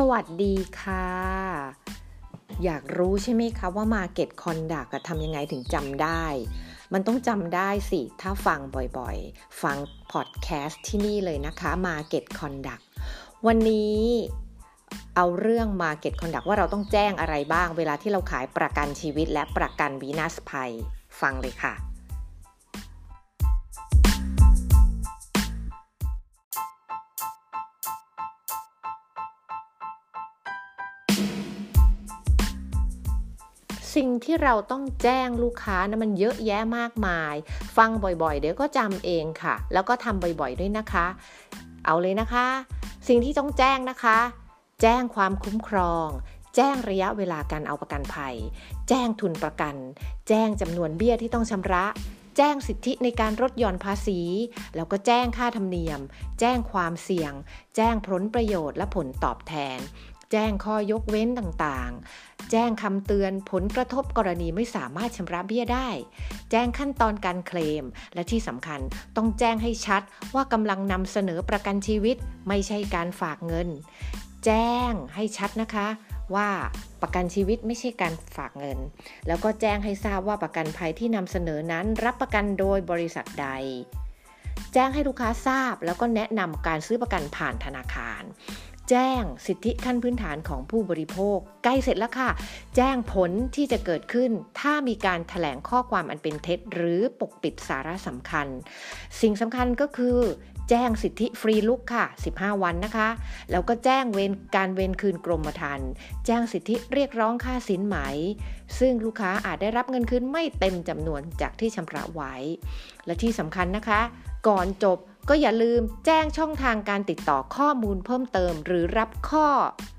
สวัสดีค่ะ อยากรู้ใช่ไหมคะว่า Market Conduct ทำยังไงถึงจำได้ มันต้องจำได้สิ ถ้าฟังบ่อยๆ ฟังพอดแคสต์ที่นี่เลยนะคะ Market Conduct วันนี้เอาเรื่อง Market Conduct ว่าเราต้องแจ้งอะไรบ้างเวลาที่เราขายประกันชีวิตและประกันวีนัสภัย ฟังเลยค่ะ สิ่งที่เราต้องแจ้งลูกค้านะมันเยอะแยะมากมาย ฟังบ่อยๆ เดี๋ยวก็จำเองค่ะ แล้วก็ทำบ่อยๆด้วยนะคะ เอาเลยนะคะ สิ่งที่ต้องแจ้งนะคะ แจ้งความคุ้มครอง แจ้งระยะเวลาการเอาประกันภัย แจ้งทุนประกัน แจ้งจำนวนเบี้ยที่ต้องชำระแจ้งสิทธิในการลดหย่อนภาษี แล้วก็แจ้งค่าธรรมเนียม แจ้งความเสี่ยง แจ้งผลประโยชน์และผลตอบแทน แจ้งข้อยกเว้นต่างๆ แจ้งคำเตือนผลกระทบกรณีไม่สามารถชำระเบี้ยได้ แจ้งขั้นตอนการเคลม และที่สำคัญต้องแจ้งให้ชัดว่ากำลังนำเสนอประกันชีวิต ไม่ใช่การฝากเงิน แจ้งให้ชัดนะคะว่าประกันชีวิตไม่ใช่การฝากเงิน แล้วก็แจ้งให้ทราบว่าประกันภัยที่นำเสนอนั้นรับประกันโดยบริษัทใด แจ้งให้ลูกค้าทราบแล้วก็แนะนำการซื้อประกันผ่านธนาคาร แจ้งสิทธิขั้นพื้นฐานของผู้บริโภค ใกล้เสร็จแล้วค่ะ แจ้งผลที่จะเกิดขึ้น ถ้ามีการถแถลงข้อความอันเป็นเท็จ หรือปกปิดสาระสำคัญ สิ่งสำคัญก็คือ แจ้งสิทธิฟรีลุกค่ะ 15 วันนะคะ แล้วก็แจ้งเวรการเวรคืนกรมธรรม์แจ้งสิทธิเรียกร้องค่าสินไหม ซึ่งลูกค้าอาจได้รับเงินคืนไม่เต็มจำนวนจากที่ชำระไว้ และที่สำคัญนะคะ ก่อนจบ ก็อย่าลืมแจ้งช่องทางการติดต่อข้อมูลเพิ่มเติม หรือรับข้อ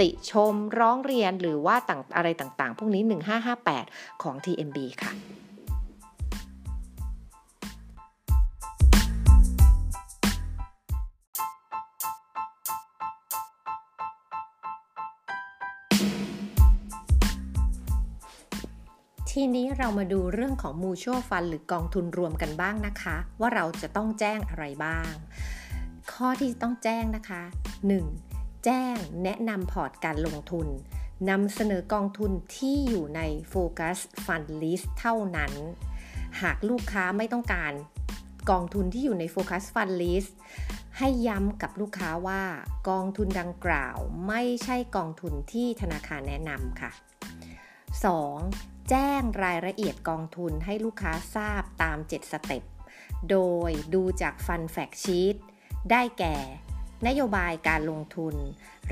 ติชมร้องเรียนหรือว่าต่างอะไรต่างๆ พวกนี้ 1558 ของ TMB ค่ะ ทีนี้เรามาดูเรื่องของมูชัวฟันหรือกองทุนรวมกันบ้างนะคะ ว่าเราจะต้องแจ้งอะไรบ้าง ข้อที่ต้องแจ้งนะคะ 1. แจ้งแนะนำพอร์ตการลงทุนนำเสนอกองทุนที่อยู่ใน Focus Fund List เท่านั้น หากลูกค้าไม่ต้องการกองทุนที่อยู่ใน Focus Fund List ให้ย้ำกับลูกค้าว่ากองทุนดังกล่าวไม่ใช่กองทุนที่ธนาคารแนะนำค่ะ 2. แจ้งรายละเอียดกองทุนให้ลูกค้าทราบตาม 7 step โดยดูจากฟันแฟกชีตได้แก่ นโยบายการลงทุน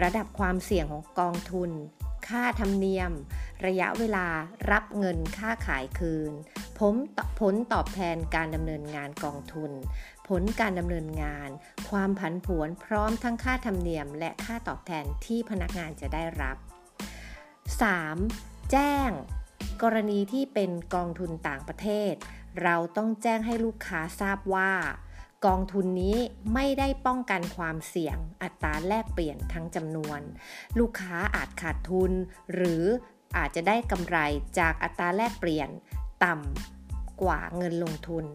ระดับความเสี่ยงของกองทุน ค่าธรรมเนียม ระยะเวลารับเงินค่าขายคืนผลผลตอบแทนการดำเนินงานกองทุน ผลการดำเนินงาน ความผันผวนพร้อมทั้งค่าธรรมเนียม และค่าตอบแทนที่พนักงานจะได้รับ 3. แจ้ง กรณีที่เป็นกองทุนต่างประเทศ เราต้องแจ้งให้ลูกค้าทราบว่า กองทุนนี้ไม่ได้ป้องกันความเสี่ยง อัตราแลกเปลี่ยนทั้งจำนวน ลูกค้าอาจขาดทุน หรืออาจจะได้กำไรจากอัตราแลกเปลี่ยน ต่ำกว่าเงินลงทุน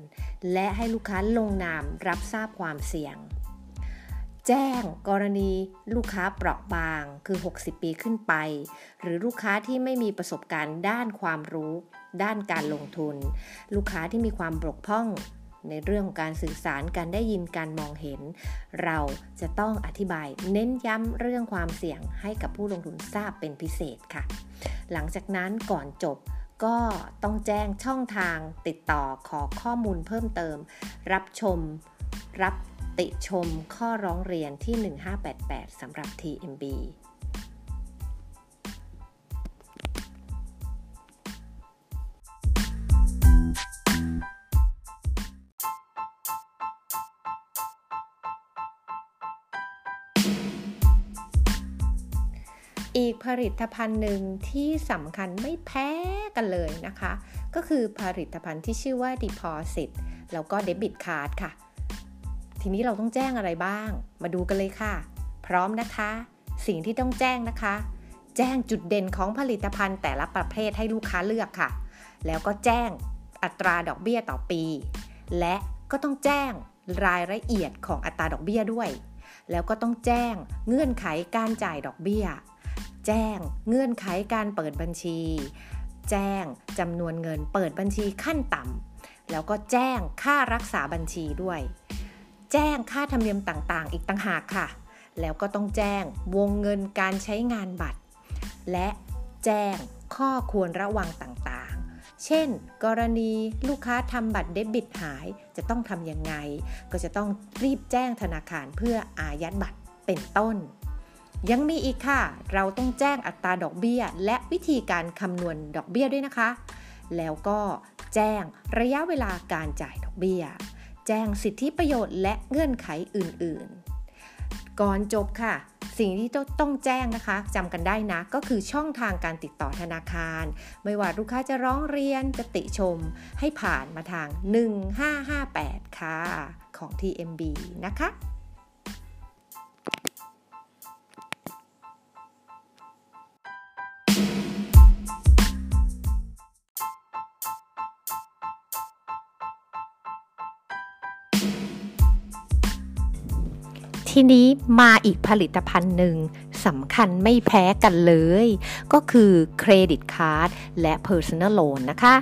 และให้ลูกค้าลงนามรับทราบความเสี่ยง แจ้งกรณีลูกค้าเปราะบางคือ 60 ปีขึ้นไป หรือลูกค้าที่ไม่มีประสบการณ์ด้านความรู้ ด้านการลงทุน ลูกค้าที่มีความบกพร่องในเรื่องของการสื่อสารการได้ยินการมองเห็น เราจะต้องอธิบายเน้นย้ำเรื่องความเสี่ยงให้กับผู้ลงทุนทราบเป็นพิเศษค่ะ หลังจากนั้นก่อนจบก็ต้องแจ้งช่องทางติดต่อขอข้อมูลเพิ่มเติม รับชม รับ ติชมข้อร้องเรียนที่ 1588สำหรับ TMB อีกผลิตภัณฑ์หนึ่งที่สำคัญไม่แพ้กันเลยนะคะ ก็คือผลิตภัณฑ์ที่ชื่อว่า Deposit แล้วก็ Debit Card ค่ะ ทีนี้เราต้องแจ้งอะไรบ้าง มาดูกันเลยค่ะ พร้อมนะคะ สิ่งที่ต้องแจ้งนะคะ แจ้งจุดเด่นของผลิตภัณฑ์แต่ละประเภทให้ลูกค้าเลือกค่ะ แล้วก็แจ้งอัตราดอกเบี้ยต่อปี และก็ต้องแจ้งรายละเอียดของอัตราดอกเบี้ยด้วย แล้วก็ต้องแจ้งเงื่อนไขการจ่ายดอกเบี้ย แจ้งเงื่อนไขการเปิดบัญชี แจ้งจำนวนเงินเปิดบัญชีขั้นต่ำแล้วก็แจ้งค่ารักษาบัญชีด้วย แจ้งค่าธรรมเนียมต่างๆ อีกต่างหากค่ะ แล้วก็ต้องแจ้งวงเงินการใช้งานบัตร และแจ้งข้อควรระวังต่างๆ เช่น กรณีลูกค้าทำบัตรเดบิตหายจะต้องทำยังไง ก็จะต้องรีบแจ้งธนาคารเพื่ออายัดบัตรเป็นต้น ยังมีอีกค่ะ เราต้องแจ้งอัตราดอกเบี้ย และวิธีการคำนวณดอกเบี้ยด้วยนะคะ แล้วก็แจ้งระยะเวลาการจ่ายดอกเบี้ย แจ้งสิทธิประโยชน์และเงื่อนไขอื่นๆ ก่อนจบค่ะ สิ่งที่ต้องแจ้งนะคะจำกันได้นะ ก็คือช่องทางการติดต่อธนาคาร ไม่ว่าลูกค้าจะร้องเรียนจะติชม ให้ผ่านมาทาง 1558 ค่ะ ของ TMB นะคะ ทีนี้มาอีกผลิตภัณฑ์หนึ่งสำคัญไม่แพ้กันเลย ก็คือเครดิตการ์ดและ Personal Loan นะคะ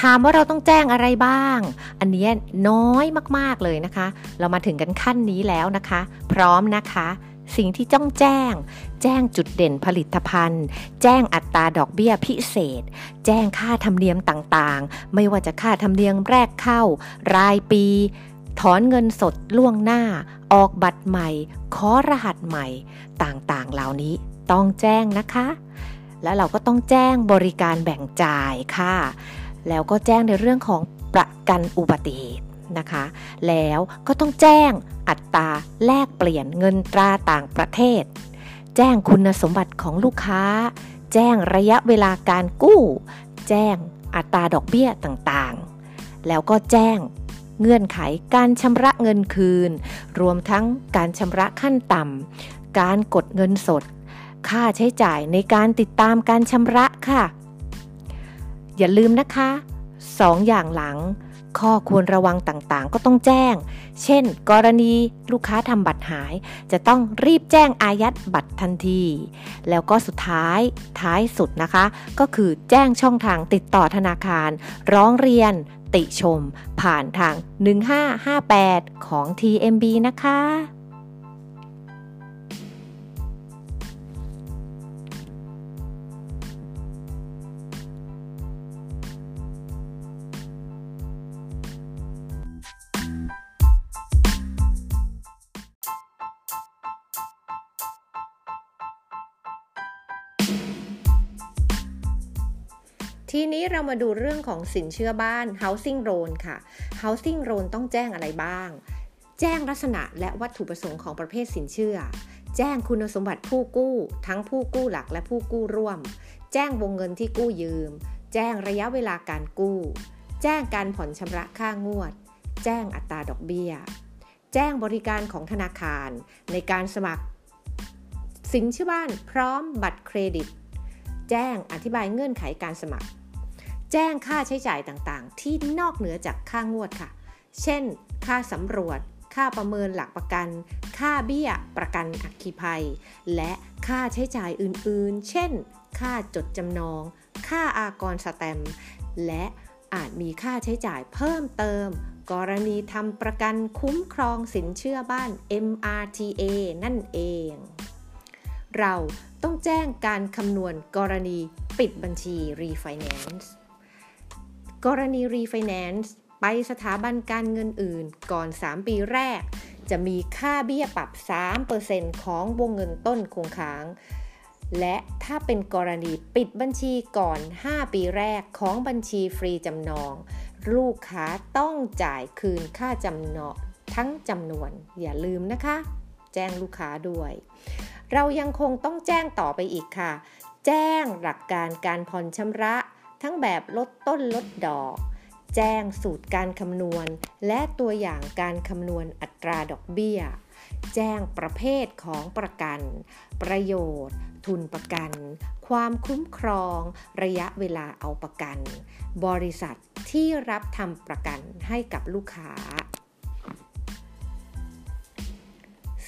ถามว่าเราต้องแจ้งอะไรบ้าง อันนี้น้อยมากๆเลยนะคะ เรามาถึงกันขั้นนี้แล้วนะคะ พร้อมนะคะสิ่งที่ต้องแจ้ง แจ้งจุดเด่นผลิตภัณฑ์ แจ้งอัตราดอกเบี้ยพิเศษ แจ้งค่าธรรมเนียมต่างๆ ไม่ว่าจะค่าธรรมเนียมแรกเข้า รายปี ถอนเงินสดล่วงหน้า ออกบัตรใหม่ ขอรหัสใหม่ ต่างๆ เหล่านี้ต้องแจ้งนะคะ แล้วเราก็ต้องแจ้งบริการแบ่งจ่ายค่ะ แล้วก็แจ้งในเรื่องของประกันอุบัติเหตุนะคะ แล้วก็ต้องแจ้งอัตราแลกเปลี่ยนเงินตราต่างประเทศ แจ้งคุณสมบัติของลูกค้า แจ้งระยะเวลาการกู้ แจ้งอัตราดอกเบี้ยต่างๆ แล้วก็แจ้ง เงื่อนไขการชำระเงินคืน รวมทั้งการชำระขั้นต่ำ การกดเงินสด ค่าใช้จ่ายในการติดตามการชำระค่ะ อย่าลืมนะคะสองอย่างหลัง ข้อควรระวังต่างๆ ก็ต้องแจ้ง เช่น กรณีลูกค้าทำบัตรหาย จะต้องรีบแจ้งอายัดบัตรทันที แล้วก็สุดท้ายท้ายสุดนะคะ ก็คือแจ้งช่องทางติดต่อธนาคาร ร้องเรียน ติชมผ่านทาง 1558 ของ TMB นะคะ ทีนี้เรามาดูเรื่องของสินเชื่อบ้าน housing loan ค่ะ housing loan ต้องแจ้งอะไรบ้าง แจ้งลักษณะและวัตถุประสงค์ของประเภทสินเชื่อ แจ้งคุณสมบัติผู้กู้ ทั้งผู้กู้หลักและผู้กู้ร่วม แจ้งวงเงินที่กู้ยืม แจ้งระยะเวลาการกู้ แจ้งการผ่อนชำระค่างวด แจ้งอัตราดอกเบี้ย แจ้งบริการของธนาคาร ในการสมัคร สินเชื่อบ้านพร้อมบัตรเครดิต แจ้งอธิบายเงื่อนไขการสมัคร แจ้งค่าใช้จ่ายต่างๆ ที่นอกเหนือจากค่างวดค่ะ เช่น ค่าสำรวจ ค่าประเมินหลักประกัน ค่าเบี้ยประกันอัคคีภัย และค่าใช้จ่ายอื่นๆ เช่น ค่าจดจำนอง ค่าอากรสแตม และอาจมีค่าใช้จ่ายเพิ่มเติม กรณีทำประกันคุ้มครองสินเชื่อบ้าน MRTA นั่นเอง เราต้องแจ้งการคำนวณกรณีปิดบัญชี Refinance กรณีรีไฟแนนซ์ไปสถาบันการเงินอื่นก่อน 3 ปีแรก จะมีค่าเบี้ยปรับ 3%ของวงเงินต้นคงค้าง และถ้าเป็นกรณีปิดบัญชีก่อน 5 ปีแรกของบัญชีฟรีจำนอง ลูกค้าต้องจ่ายคืนค่าจำนองทั้งจำนวนอย่าลืมนะคะ แจ้งลูกค้าด้วย เรายังคงต้องแจ้งต่อไปอีกค่ะ แจ้งหลักการการผ่อนชำระ ทั้งแบบลดต้นลดดอก แจ้งสูตรการคำนวณ และตัวอย่างการคำนวณอัตราดอกเบี้ย แจ้งประเภทของประกัน ประโยชน์ ทุนประกัน ความคุ้มครอง ระยะเวลาเอาประกัน บริษัทที่รับทำประกันให้กับลูกค้า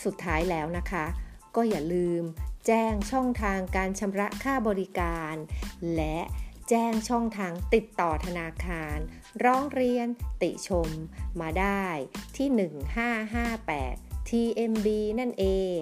สุดท้ายแล้วนะคะ ก็อย่าลืมแจ้งช่องทางการชำระค่าบริการ และ แจ้งช่องทางติดต่อธนาคาร ร้องเรียน ติชม มาได้ที่ 1558 TMB นั่นเอง